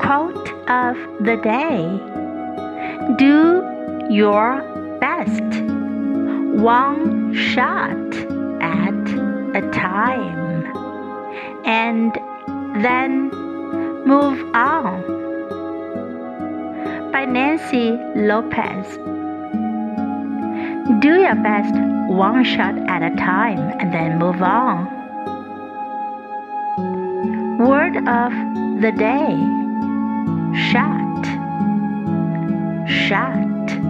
Quote of the day Do your best, one shot at a time, and then move on. By Nancy Lopez. Do your best, one shot at a time, and then move on. Word of the day shot.